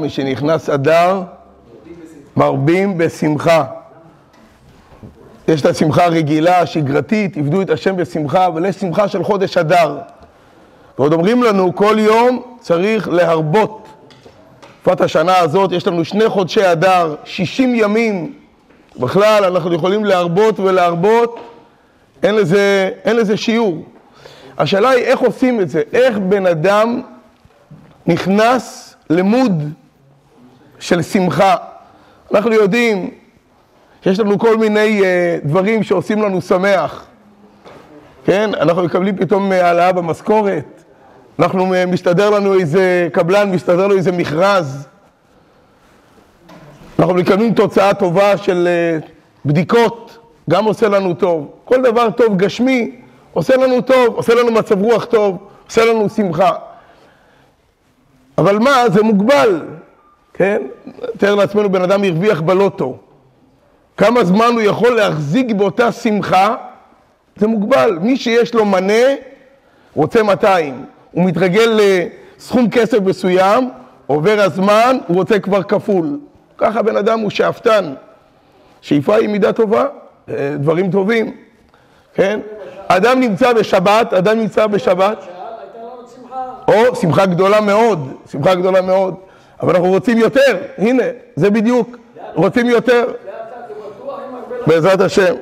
משנכנס אדר, מרבים בשמחה. יש את השמחה הרגילה, השגרתית, עבדו את השם בשמחה, אבל יש שמחה של חודש אדר. ועוד אומרים לנו, כל יום צריך להרבות. תקופת השנה הזאת, יש לנו שני חודשי אדר, 60 ימים. בכלל, אנחנו יכולים להרבות ולהרבות, אין לזה, אין לזה שיעור. השאלה היא איך עושים את זה, איך בן אדם נכנס למוד של שמחה. אנחנו יודעים שיש לנו כל מיני uh, דברים שעושים לנו שמח, כן? אנחנו מקבלים פתאום העלאה במשכורת, אנחנו, uh, מסתדר לנו איזה קבלן, מסתדר לו איזה מכרז, אנחנו מקבלים תוצאה טובה של uh, בדיקות, גם עושה לנו טוב. כל דבר טוב גשמי עושה לנו טוב, עושה לנו מצב רוח טוב, עושה לנו שמחה. אבל מה, זה מוגבל, כן? תאר לעצמנו, בן אדם הרוויח בלוטו. כמה זמן הוא יכול להחזיק באותה שמחה, זה מוגבל. מי שיש לו מנה, רוצה 200. הוא מתרגל לסכום כסף מסוים, עובר הזמן, הוא רוצה כבר כפול. ככה בן אדם הוא שאפתן. שאיפה היא מידה טובה, אה, דברים טובים, כן? אדם נמצא בשבת, אדם נמצא בשבת. או, שמחה גדולה מאוד, שמחה גדולה מאוד. אבל אנחנו רוצים יותר, הנה, זה בדיוק, רוצים יותר. בעזרת השם.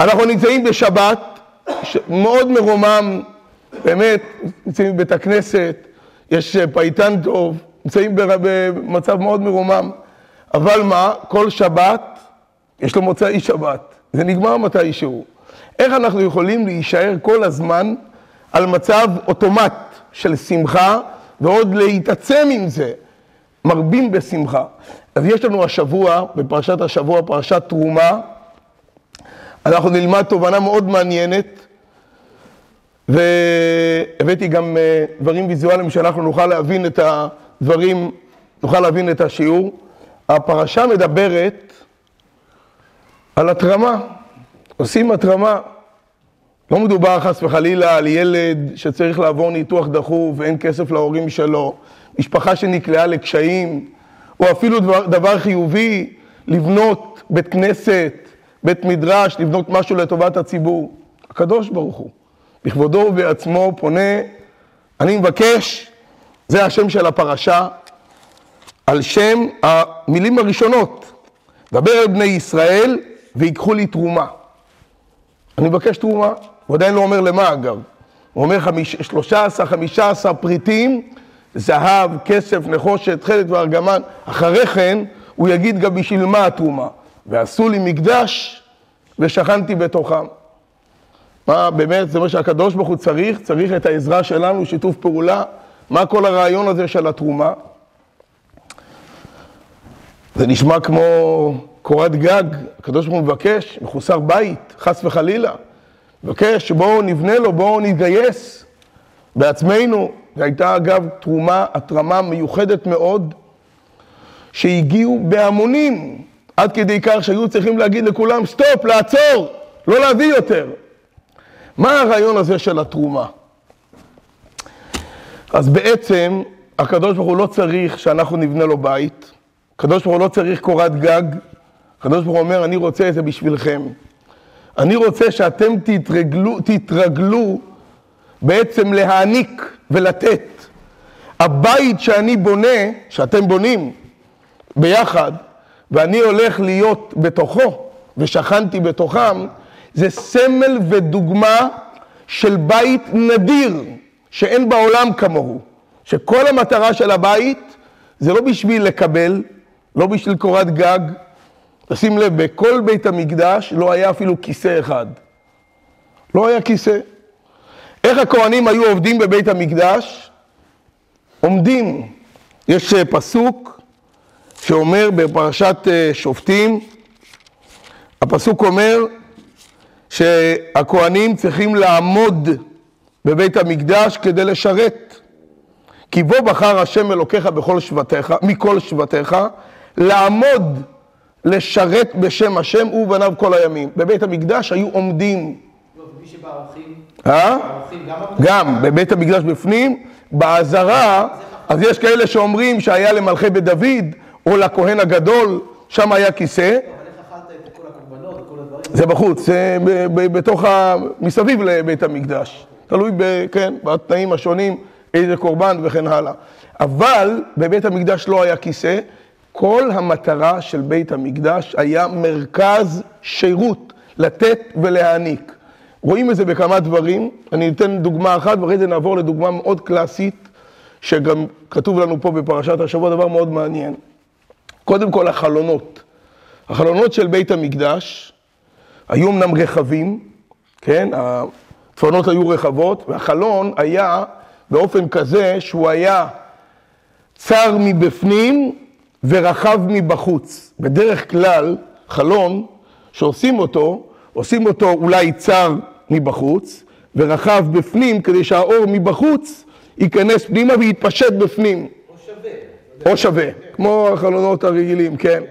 אנחנו נמצאים בשבת, מאוד מרומם, באמת, נמצאים בבית הכנסת, יש פייטן טוב, נמצאים במצב מאוד מרומם. אבל מה, כל שבת יש לו מוצאי שבת, זה נגמר מתישהו. איך אנחנו יכולים להישאר כל הזמן על מצב אוטומט של שמחה ועוד להתעצם עם זה, מרבים בשמחה. אז יש לנו השבוע, בפרשת השבוע, פרשת תרומה, אנחנו נלמד תובנה מאוד מעניינת, והבאתי גם אה, דברים ויזואליים שאנחנו נוכל להבין את הדברים, נוכל להבין את השיעור. הפרשה מדברת על התרמה, עושים התרמה. לא מדובר חס וחלילה על ילד שצריך לעבור ניתוח דחוף ואין כסף להורים שלו, משפחה שנקלעה לקשיים, או אפילו דבר, דבר חיובי, לבנות בית כנסת, בית מדרש, לבנות משהו לטובת הציבור. הקדוש ברוך הוא, בכבודו ובעצמו פונה, אני מבקש, זה השם של הפרשה, על שם המילים הראשונות, דבר אל בני ישראל ויקחו לי תרומה. אני מבקש תרומה, הוא עדיין לא אומר למה אגב, הוא אומר שלושה עשר, חמישה עשר פריטים, זהב, כסף, נחושת, חלק וארגמן, אחרי כן הוא יגיד גם בשביל מה התרומה. ועשו לי מקדש ושכנתי בתוכם. מה באמת, זה מה שהקדוש ברוך הוא צריך, צריך את העזרה שלנו, שיתוף פעולה. מה כל הרעיון הזה של התרומה? זה נשמע כמו קורת גג, הקדוש ברוך הוא מבקש, מחוסר בית, חס וחלילה. מבקש בואו נבנה לו, בואו נתגייס בעצמנו. זו הייתה אגב תרומה, התרמה מיוחדת מאוד, שהגיעו בהמונים, עד כדי כך שהיו צריכים להגיד לכולם, סטופ, לעצור, לא להביא יותר. מה הרעיון הזה של התרומה? אז בעצם, הקדוש ברוך הוא לא צריך שאנחנו נבנה לו בית, הקדוש ברוך הוא לא צריך קורת גג, הקדוש ברוך הוא אומר, אני רוצה את זה בשבילכם. אני רוצה שאתם תתרגלו, תתרגלו בעצם להעניק ולתת. הבית שאני בונה, שאתם בונים ביחד, ואני הולך להיות בתוכו, ושכנתי בתוכם, זה סמל ודוגמה של בית נדיר, שאין בעולם כמוהו. שכל המטרה של הבית זה לא בשביל לקבל, לא בשביל קורת גג, תשים לב, בכל בית המקדש לא היה אפילו כיסא אחד. לא היה כיסא. איך הכהנים היו עובדים בבית המקדש? עומדים. יש אה, פסוק שאומר בפרשת אה, שופטים, הפסוק אומר שהכהנים צריכים לעמוד בבית המקדש כדי לשרת. כי בו בחר השם אלוקיך בכל שבטיך, מכל שבטיך, לעמוד לשרת בשם השם ובניו כל הימים. בבית המקדש היו עומדים. לא, ומי שבערכים? אה? גם... בבית המקדש בפנים, בעזרה אז יש כאלה שאומרים שהיה למלכי בית דוד, או לכהן הגדול, שם היה כיסא. זה בחוץ, זה בתוך ה... מסביב לבית המקדש. תלוי, ב, כן, בתנאים השונים, איזה קורבן וכן הלאה. אבל בבית המקדש לא היה כיסא. כל המטרה של בית המקדש היה מרכז שירות, לתת ולהעניק. רואים את זה בכמה דברים, אני אתן דוגמה אחת ואחרי זה נעבור לדוגמה מאוד קלאסית, שגם כתוב לנו פה בפרשת השבוע, דבר מאוד מעניין. קודם כל החלונות. החלונות של בית המקדש היו אמנם רחבים, כן? הדפנות היו רחבות, והחלון היה באופן כזה שהוא היה צר מבפנים ורחב מבחוץ. בדרך כלל, חלון שעושים אותו, עושים אותו אולי צר מבחוץ ורחב בפנים, כדי שהאור מבחוץ ייכנס פנימה ויתפשט בפנים. או שווה. או שווה, כמו החלונות הרגילים, כן.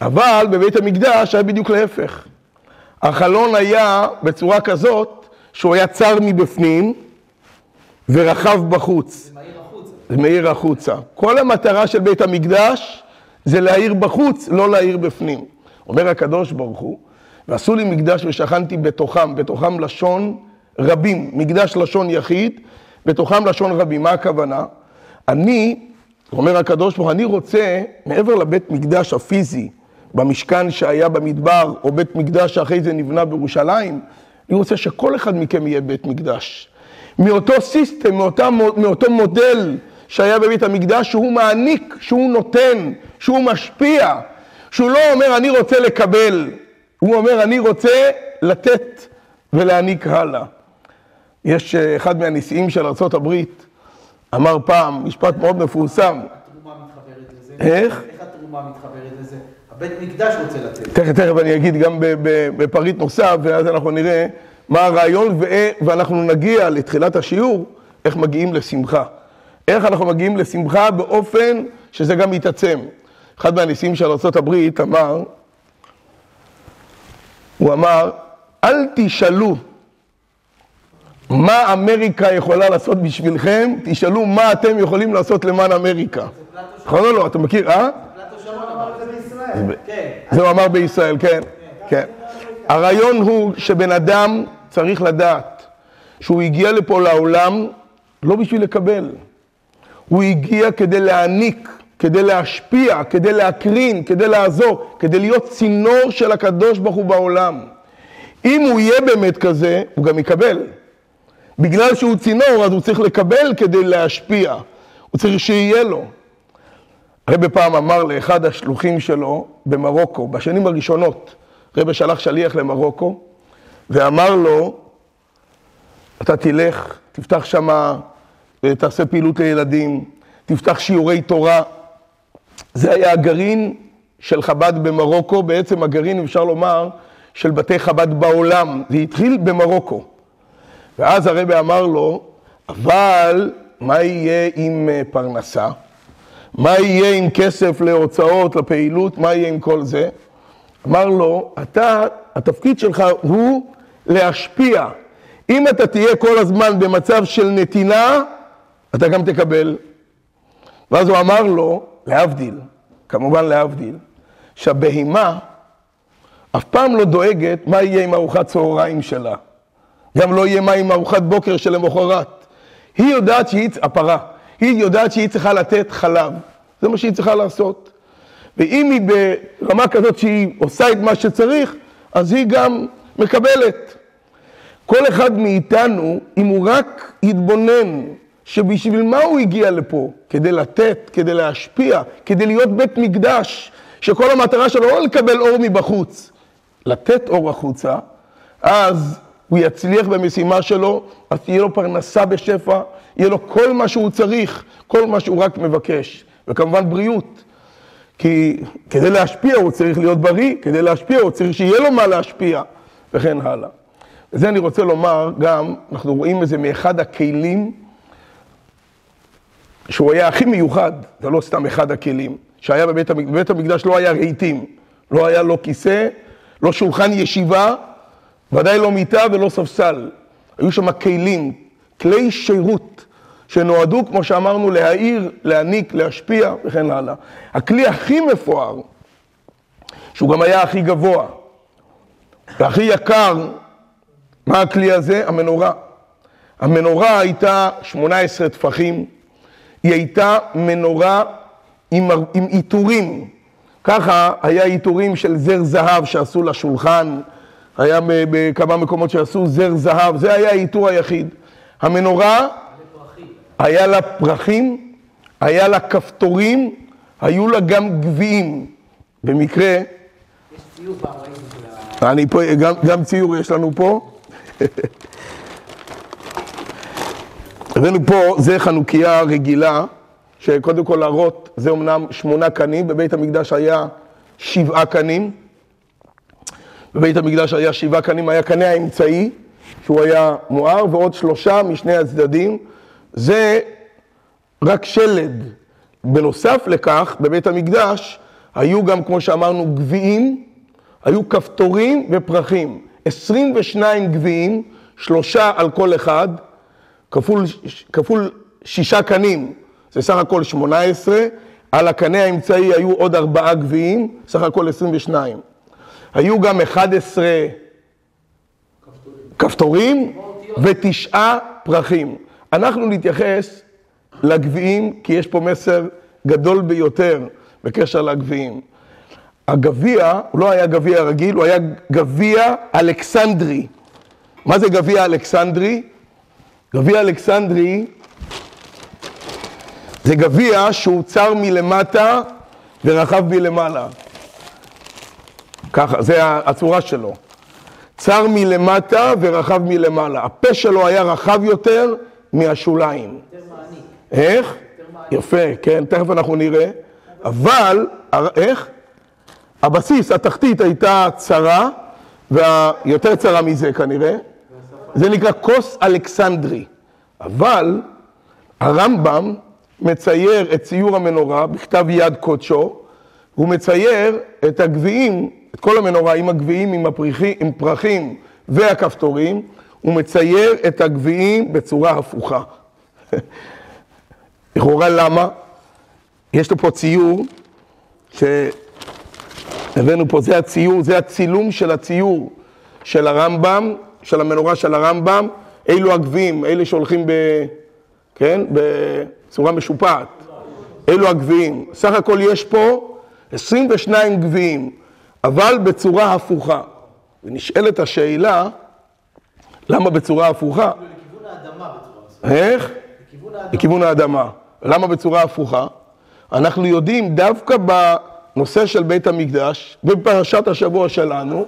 אבל בבית המקדש היה בדיוק להפך. החלון היה בצורה כזאת שהוא היה צר מבפנים ורחב בחוץ. זה מאיר החוצה. כל המטרה של בית המקדש זה להאיר בחוץ, לא להאיר בפנים. אומר הקדוש ברוך הוא, ועשו לי מקדש ושכנתי בתוכם, בתוכם לשון רבים, מקדש לשון יחיד, בתוכם לשון רבים. מה הכוונה? אני, אומר הקדוש ברוך הוא, אני רוצה, מעבר לבית מקדש הפיזי, במשכן שהיה במדבר, או בית מקדש שאחרי זה נבנה בירושלים, אני רוצה שכל אחד מכם יהיה בית מקדש. מאותו סיסטם, מאותה, מאותו מודל שהיה בבית המקדש, שהוא מעניק, שהוא נותן, שהוא משפיע, שהוא לא אומר אני רוצה לקבל, הוא אומר אני רוצה לתת ולהעניק הלאה. יש אה, אחד מהנשיאים של ארה"ב, אמר פעם, משפט מאוד מפורסם, התרומה מתחברת לזה. איך? איך התרומה מתחברת לזה? הבית מקדש רוצה לתת. תכף, תכף אני אגיד גם בפריט נוסף, ואז אנחנו נראה מה הרעיון, ו- ואנחנו נגיע לתחילת השיעור, איך מגיעים לשמחה. איך אנחנו מגיעים לשמחה באופן שזה גם יתעצם. אחד מהנשיאים של ארה"ב אמר, הוא אמר, אל תשאלו מה אמריקה יכולה לעשות בשבילכם, תשאלו מה אתם יכולים לעשות למען אמריקה. נכון או לא? אתה מכיר, אה? זה הוא אמר בישראל, כן, כן. הרעיון הוא שבן אדם צריך לדעת שהוא הגיע לפה לעולם לא בשביל לקבל. הוא הגיע כדי להעניק, כדי להשפיע, כדי להקרין, כדי לעזור, כדי להיות צינור של הקדוש ברוך הוא בעולם. אם הוא יהיה באמת כזה, הוא גם יקבל. בגלל שהוא צינור, אז הוא צריך לקבל כדי להשפיע. הוא צריך שיהיה לו. רבי פעם אמר לאחד השלוחים שלו במרוקו, בשנים הראשונות, רבי שלח שליח למרוקו, ואמר לו, אתה תלך, תפתח שמה, תעשה פעילות לילדים, תפתח שיעורי תורה. זה היה הגרעין של חב"ד במרוקו, בעצם הגרעין, אפשר לומר, של בתי חב"ד בעולם. זה התחיל במרוקו. ואז הרבי אמר לו, אבל מה יהיה עם אה, פרנסה? מה יהיה עם כסף להוצאות, לפעילות, מה יהיה עם כל זה? אמר לו, אתה, התפקיד שלך הוא להשפיע. אם אתה תהיה כל הזמן במצב של נתינה, אתה גם תקבל. ואז הוא אמר לו, להבדיל, כמובן להבדיל, שהבהימה אף פעם לא דואגת מה יהיה עם ארוחת צהריים שלה. גם לא יהיה מה עם ארוחת בוקר שלמחרת. היא יודעת שהיא, הפרה, היא יודעת שהיא צריכה לתת חלב. זה מה שהיא צריכה לעשות. ואם היא ברמה כזאת שהיא עושה את מה שצריך, אז היא גם מקבלת. כל אחד מאיתנו, אם הוא רק יתבונן שבשביל מה הוא הגיע לפה? כדי לתת, כדי להשפיע, כדי להיות בית מקדש, שכל המטרה שלו לא לקבל אור מבחוץ, לתת אור החוצה, אז הוא יצליח במשימה שלו, אז תהיה לו פרנסה בשפע, יהיה לו כל מה שהוא צריך, כל מה שהוא רק מבקש, וכמובן בריאות. כי כדי להשפיע הוא צריך להיות בריא, כדי להשפיע הוא צריך שיהיה לו מה להשפיע, וכן הלאה. וזה אני רוצה לומר גם, אנחנו רואים את זה מאחד הכלים שהוא היה הכי מיוחד, זה לא סתם אחד הכלים, שהיה בבית המקדש, בבית המקדש לא היה רהיטים, לא היה לא כיסא, לא שולחן ישיבה, ודאי לא מיטה ולא ספסל. היו שם כלים, כלי שירות, שנועדו, כמו שאמרנו, להעיר, להעניק, להשפיע וכן הלאה. הכלי הכי מפואר, שהוא גם היה הכי גבוה והכי יקר, מה הכלי הזה? המנורה. המנורה הייתה 18 טפחים, היא הייתה מנורה עם, עם עיטורים. ככה היה עיטורים של זר זהב שעשו לשולחן, היה בכמה מקומות שעשו זר זהב, זה היה העיטור היחיד. המנורה, היה לה פרחים, היה לה כפתורים, היו לה גם גביעים. במקרה... יש ציור פעם ראיתי אני פה, גם, גם ציור יש לנו פה. הבאנו פה, זה חנוכיה רגילה, שקודם כל להראות, זה אמנם שמונה קנים, בבית המקדש היה שבעה קנים. בבית המקדש היה שבעה קנים, היה קנה האמצעי, שהוא היה מואר, ועוד שלושה משני הצדדים. זה רק שלד. בנוסף לכך, בבית המקדש היו גם, כמו שאמרנו, גביעים, היו כפתורים ופרחים. 22 גביעים, שלושה על כל אחד, כפול, כפול שישה קנים, זה סך הכל 18, על הקנה האמצעי היו עוד ארבעה גביעים, סך הכל 22. היו גם 11 כפתורים ותשעה פרחים. אנחנו נתייחס לגביעים, כי יש פה מסר גדול ביותר בקשר לגביעים. הגביע, הוא לא היה גביע רגיל, הוא היה גביע אלכסנדרי. מה זה גביע אלכסנדרי? גביע אלכסנדרי זה גביע שהוא צר מלמטה ורחב מלמעלה. ככה, זה הצורה שלו. צר מלמטה ורחב מלמעלה. הפה שלו היה רחב יותר מהשוליים. יותר מעניק. איך? יפה, כן, תכף אנחנו נראה. אבל, איך? הבסיס, התחתית הייתה צרה, ויותר צרה מזה כנראה. זה נקרא כוס אלכסנדרי. אבל הרמב"ם מצייר את ציור המנורה בכתב יד קודשו, הוא מצייר את הגביעים, את כל המנורה עם הגביעים, עם, עם פרחים והכפתורים, הוא מצייר את הגביעים בצורה הפוכה. לכאורה למה? יש לו פה ציור שהבאנו פה, זה הציור, זה הצילום של הציור של הרמב"ם, של המנורה של הרמב"ם, אלו הגביעים, אלה שהולכים ב... כן? בצורה משופעת. אלו הגביעים. סך הכל יש פה 22 גביעים, אבל בצורה הפוכה. ונשאלת השאלה, למה בצורה הפוכה? לכיוון האדמה בצורה איך? לכיוון האדמה. למה בצורה הפוכה? אנחנו יודעים דווקא בנושא של בית המקדש, בפרשת השבוע שלנו,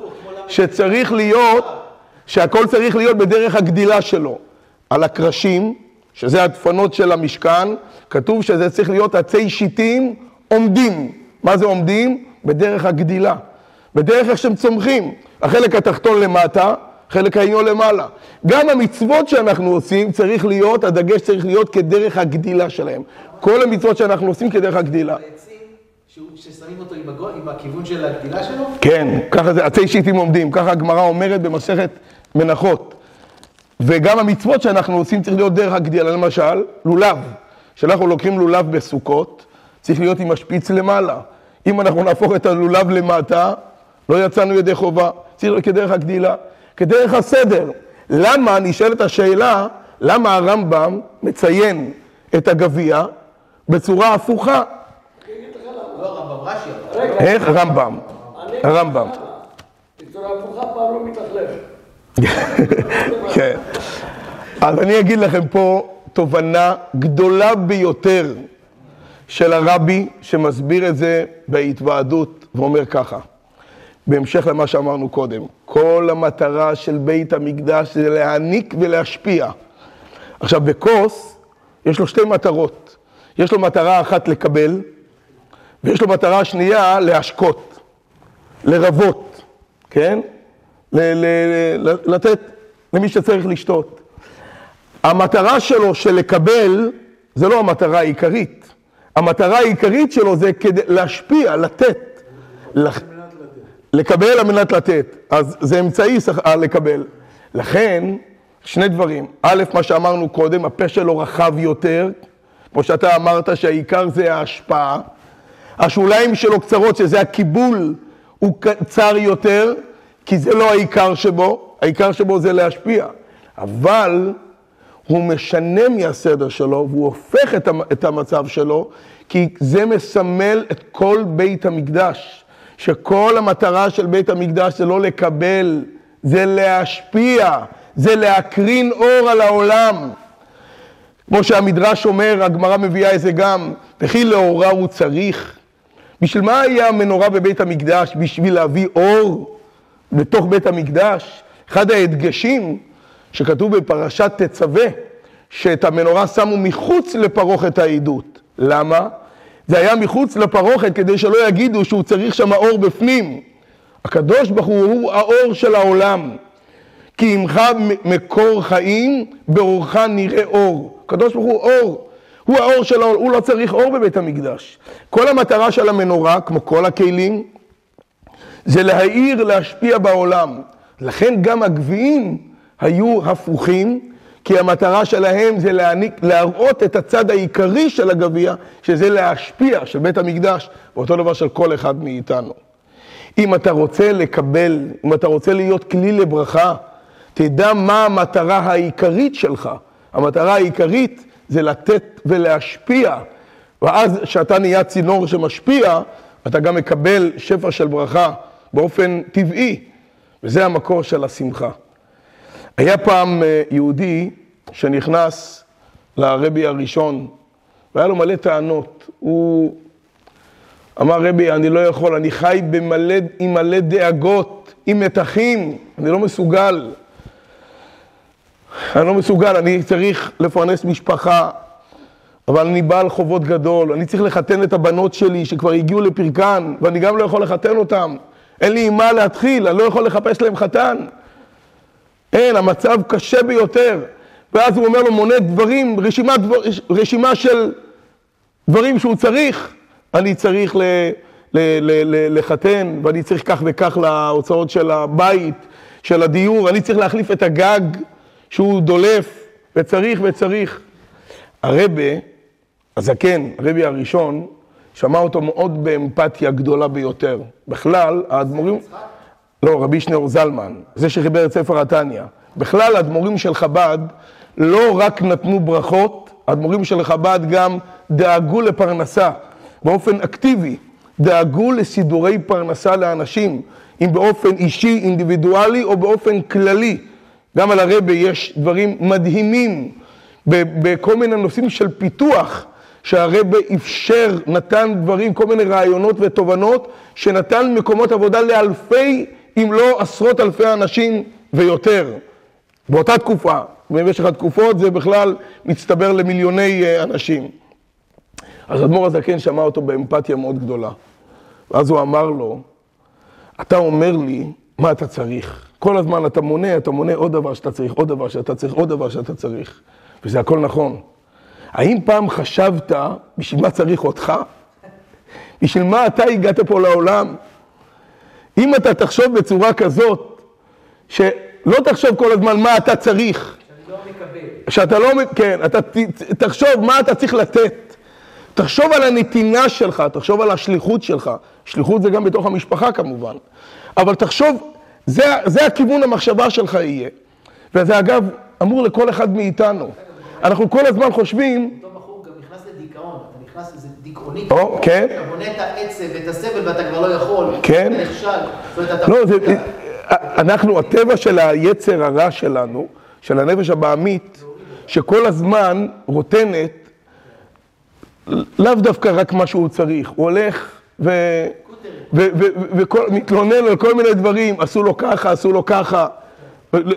שצריך להיות, שהכל צריך להיות בדרך הגדילה שלו. על הקרשים, שזה הדפנות של המשכן, כתוב שזה צריך להיות עצי שיטים עומדים. מה זה עומדים? בדרך הגדילה. בדרך איך שהם צומחים. החלק התחתון למטה, חלק העליון למעלה. גם המצוות שאנחנו עושים צריך להיות, הדגש צריך להיות כדרך הגדילה שלהם. כל המצוות שאנחנו עושים כדרך הגדילה. ששמים אותו עם, הגו, עם הכיוון של הגדילה שלו? כן, ככה זה, עצי שיטים עומדים, ככה הגמרא אומרת במסכת מנחות. וגם המצוות שאנחנו עושים צריך להיות דרך הגדילה, למשל, לולב. כשאנחנו לוקחים לולב בסוכות, צריך להיות עם השפיץ למעלה. אם אנחנו נהפוך את הלולב למטה, לא יצאנו ידי חובה. צריך להיות כדרך הגדילה, כדרך הסדר. למה, נשאלת השאלה, למה הרמב"ם מציין את הגביע בצורה הפוכה? לא. איך? הרמב"ם. הרמב"ם. בצורה הפוכה פעם לא מתאכלף. כן. אז אני אגיד לכם פה תובנה גדולה ביותר של הרבי שמסביר את זה בהתוועדות ואומר ככה, בהמשך למה שאמרנו קודם, כל המטרה של בית המקדש זה להעניק ולהשפיע. עכשיו בכוס יש לו שתי מטרות, יש לו מטרה אחת לקבל ויש לו מטרה שנייה להשקות, לרוות, כן? לתת למי שצריך לשתות. המטרה שלו של לקבל, זה לא המטרה העיקרית. המטרה העיקרית שלו זה כדי להשפיע, לתת. לקבל על מנת לתת. אז זה אמצעי לקבל. לכן, שני דברים. א', מה שאמרנו קודם, הפה שלו רחב יותר, כמו שאתה אמרת שהעיקר זה ההשפעה. השוליים שלו קצרות, שזה הקיבול, הוא קצר יותר, כי זה לא העיקר שבו, העיקר שבו זה להשפיע. אבל הוא משנה מהסדר שלו, והוא הופך את המצב שלו, כי זה מסמל את כל בית המקדש. שכל המטרה של בית המקדש זה לא לקבל, זה להשפיע, זה להקרין אור על העולם. כמו שהמדרש אומר, הגמרא מביאה את זה גם, וכי לאורה הוא צריך. בשביל מה היה המנורה בבית המקדש? בשביל להביא אור בתוך בית המקדש? אחד ההדגשים שכתוב בפרשת תצווה, שאת המנורה שמו מחוץ לפרוכת העדות. למה? זה היה מחוץ לפרוכת כדי שלא יגידו שהוא צריך שם אור בפנים. הקדוש ברוך הוא הוא האור של העולם. כי עמך מקור חיים, באורך נראה אור. הקדוש ברוך הוא אור. הוא האור של העולם, הוא לא צריך אור בבית המקדש. כל המטרה של המנורה, כמו כל הכלים, זה להאיר, להשפיע בעולם. לכן גם הגביעים היו הפוכים, כי המטרה שלהם זה להעניק, להראות את הצד העיקרי של הגביע, שזה להשפיע, של בית המקדש, ואותו דבר של כל אחד מאיתנו. אם אתה רוצה לקבל, אם אתה רוצה להיות כלי לברכה, תדע מה המטרה העיקרית שלך. המטרה העיקרית זה לתת ולהשפיע, ואז כשאתה נהיה צינור שמשפיע, אתה גם מקבל שפע של ברכה באופן טבעי, וזה המקור של השמחה. היה פעם אה, יהודי שנכנס לרבי הראשון, והיה לו מלא טענות. הוא אמר, רבי, אני לא יכול, אני חי במלא, עם מלא דאגות, עם מתחים, אני לא מסוגל. אני לא מסוגל, אני צריך לפרנס משפחה, אבל אני בעל חובות גדול, אני צריך לחתן את הבנות שלי שכבר הגיעו לפרקן, ואני גם לא יכול לחתן אותן. אין לי עם מה להתחיל, אני לא יכול לחפש להם חתן. אין, המצב קשה ביותר. ואז הוא אומר לו, מונה דברים, רשימה, דבר, רשימה של דברים שהוא צריך. אני צריך ל, ל, ל, ל, לחתן, ואני צריך כך וכך להוצאות של הבית, של הדיור, אני צריך להחליף את הגג שהוא דולף, וצריך וצריך. הרבה, הזקן, הרבי הראשון, שמע אותו מאוד באמפתיה גדולה ביותר. בכלל, האדמו"רים... לא, רבי שניאור זלמן, זה שחיבר את ספר התניא. בכלל, האדמו"רים של חב"ד לא רק נתנו ברכות, האדמו"רים של חב"ד גם דאגו לפרנסה באופן אקטיבי, דאגו לסידורי פרנסה לאנשים, אם באופן אישי, אינדיבידואלי או באופן כללי. גם על הרבה יש דברים מדהימים בכל מיני נושאים של פיתוח, שהרבה אפשר, נתן דברים, כל מיני רעיונות ותובנות, שנתן מקומות עבודה לאלפי, אם לא עשרות אלפי אנשים ויותר, באותה תקופה. במשך התקופות זה בכלל מצטבר למיליוני אה, אנשים. אז אדמו"ר הזקן שמע אותו באמפתיה מאוד גדולה. ואז הוא אמר לו, אתה אומר לי מה אתה צריך. כל הזמן אתה מונה, אתה מונה עוד דבר שאתה צריך, עוד דבר שאתה צריך, עוד דבר שאתה צריך. וזה הכל נכון. האם פעם חשבת בשביל מה צריך אותך? בשביל מה אתה הגעת פה לעולם? אם אתה תחשוב בצורה כזאת, שלא תחשוב כל הזמן מה אתה צריך. שאני לא מקבל. שאתה לא, כן, אתה תחשוב מה אתה צריך לתת. תחשוב על הנתינה שלך, תחשוב על השליחות שלך. שליחות זה גם בתוך המשפחה כמובן. אבל תחשוב, זה, זה הכיוון המחשבה שלך יהיה. וזה אגב אמור לכל אחד מאיתנו. אנחנו כל הזמן חושבים... אותו בחור גם נכנס לדיכאון, אתה נכנס לזה דיכאוני. או, כן. אתה בונה את העצב ואת הסבל ואתה כבר לא יכול. כן. אתה נכשל. לא, זה, אנחנו, הטבע של היצר הרע שלנו, של הנפש הבעמית, שכל הזמן רוטנת, לאו דווקא רק מה שהוא צריך, הוא הולך ו... ומתלונן על כל מיני דברים, עשו לו ככה, עשו לו ככה,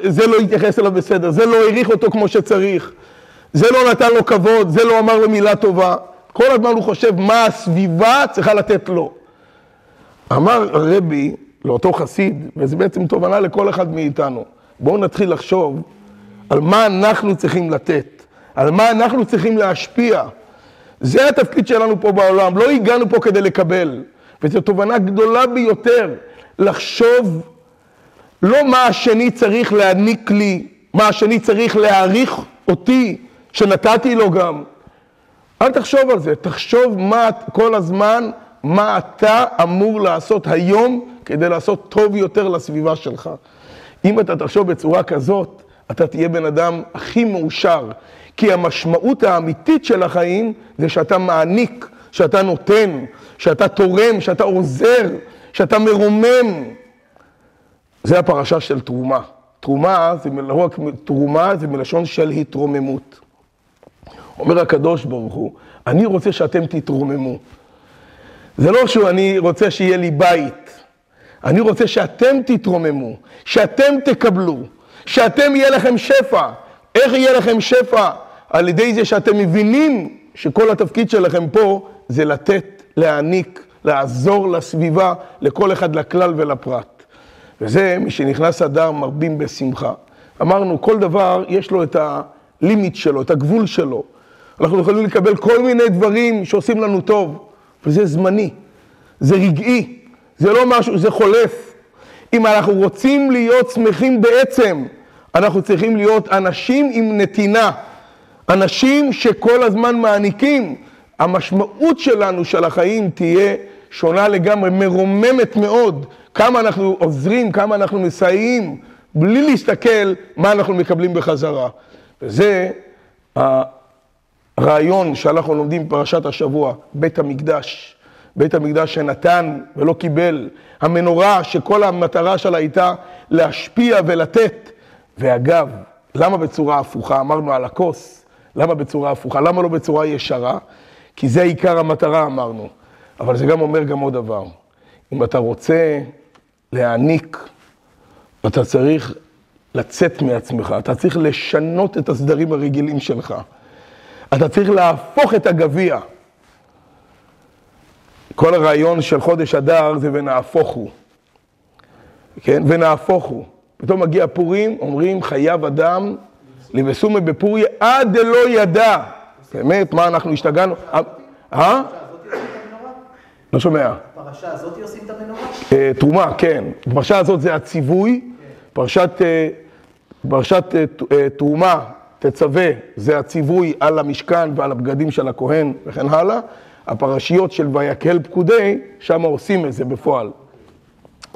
זה לא התייחס אליו בסדר, זה לא העריך אותו כמו שצריך, זה לא נתן לו כבוד, זה לא אמר לו מילה טובה. כל הזמן הוא חושב מה הסביבה צריכה לתת לו. אמר הרבי לאותו חסיד, וזה בעצם תובנה לכל אחד מאיתנו, בואו נתחיל לחשוב על מה אנחנו צריכים לתת, על מה אנחנו צריכים להשפיע. זה התפקיד שלנו פה בעולם, לא הגענו פה כדי לקבל. וזו תובנה גדולה ביותר, לחשוב לא מה השני צריך להעניק לי, מה השני צריך להעריך אותי, שנתתי לו גם. אל תחשוב על זה, תחשוב מה כל הזמן, מה אתה אמור לעשות היום כדי לעשות טוב יותר לסביבה שלך. אם אתה תחשוב בצורה כזאת, אתה תהיה בן אדם הכי מאושר. כי המשמעות האמיתית של החיים זה שאתה מעניק, שאתה נותן, שאתה תורם, שאתה עוזר, שאתה מרומם. זה הפרשה של תרומה. תרומה זה לא רק תרומה, זה מלשון של התרוממות. אומר הקדוש ברוך הוא, אני רוצה שאתם תתרוממו. זה לא שאני רוצה שיהיה לי בית, אני רוצה שאתם תתרוממו, שאתם תקבלו, שאתם יהיה לכם שפע. איך יהיה לכם שפע? על ידי זה שאתם מבינים שכל התפקיד שלכם פה זה לתת, להעניק, לעזור לסביבה, לכל אחד, לכלל ולפרט. וזה, משנכנס אדר מרבים בשמחה. אמרנו, כל דבר יש לו את הלימיט שלו, את הגבול שלו. אנחנו יכולים לקבל כל מיני דברים שעושים לנו טוב, וזה זמני, זה רגעי, זה לא משהו, זה חולף. אם אנחנו רוצים להיות שמחים בעצם, אנחנו צריכים להיות אנשים עם נתינה, אנשים שכל הזמן מעניקים. המשמעות שלנו, של החיים, תהיה שונה לגמרי, מרוממת מאוד. כמה אנחנו עוזרים, כמה אנחנו מסייעים, בלי להסתכל מה אנחנו מקבלים בחזרה. וזה הרעיון שאנחנו לומדים בפרשת השבוע, בית המקדש. בית המקדש שנתן ולא קיבל. המנורה שכל המטרה שלה הייתה להשפיע ולתת. ואגב, למה בצורה הפוכה? אמרנו על הכוס. למה בצורה הפוכה? למה לא בצורה ישרה? כי זה עיקר המטרה, אמרנו. אבל זה גם אומר גם עוד דבר. אם אתה רוצה להעניק, אתה צריך לצאת מעצמך, אתה צריך לשנות את הסדרים הרגילים שלך. אתה צריך להפוך את הגביע. כל הרעיון של חודש אדר זה ונהפוך הוא. כן? ונהפוך הוא. פתאום מגיע פורים, אומרים חייב אדם לבסומי בפוריה עד דלא ידע. באמת, מה אנחנו השתגענו? אה? לא שומע. בפרשה הזאת עושים את המנורה? אה, תרומה, כן. בפרשה הזאת זה הציווי. פרשת, אה, פרשת אה, תרומה, תצווה, זה הציווי על המשכן ועל הבגדים של הכהן וכן הלאה. הפרשיות של ויקהל פקודי, שם עושים את זה בפועל.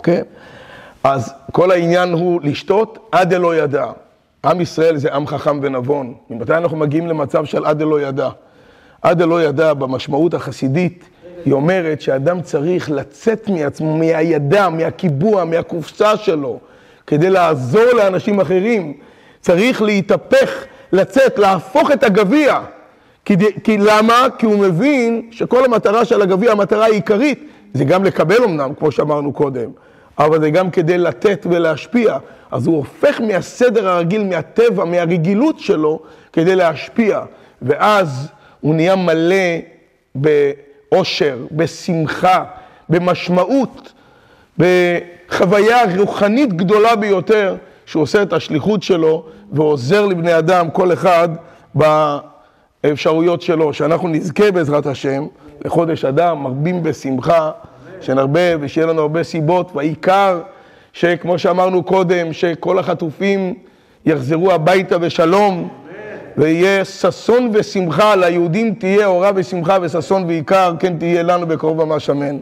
כן? אז כל העניין הוא לשתות עד דלא ידע. עם ישראל זה עם חכם ונבון. ממתי אנחנו מגיעים למצב של עד דלא ידע? עד דלא ידע, במשמעות החסידית, היא אומרת שאדם צריך לצאת מעצמו, מהידע, מהקיבוע, מהקופסה שלו, כדי לעזור לאנשים אחרים. צריך להתהפך, לצאת, להפוך את הגביע. כי, כי למה? כי הוא מבין שכל המטרה של הגביע, המטרה העיקרית, זה גם לקבל אמנם, כמו שאמרנו קודם, אבל זה גם כדי לתת ולהשפיע. אז הוא הופך מהסדר הרגיל, מהטבע, מהרגילות שלו, כדי להשפיע. ואז הוא נהיה מלא באושר, בשמחה, במשמעות, בחוויה רוחנית גדולה ביותר, שהוא עושה את השליחות שלו ועוזר לבני אדם, כל אחד באפשרויות שלו. שאנחנו נזכה בעזרת השם לחודש אדם, מרבים בשמחה, שנרבה ושיהיה לנו הרבה סיבות, והעיקר שכמו שאמרנו קודם, שכל החטופים יחזרו הביתה בשלום. ויהיה ששון ושמחה, ליהודים תהיה אורה ושמחה וששון ועיקר, כן תהיה לנו בקרוב ממש אמן.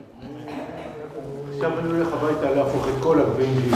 עכשיו אני הולך הביתה להפוך את כל הגביעים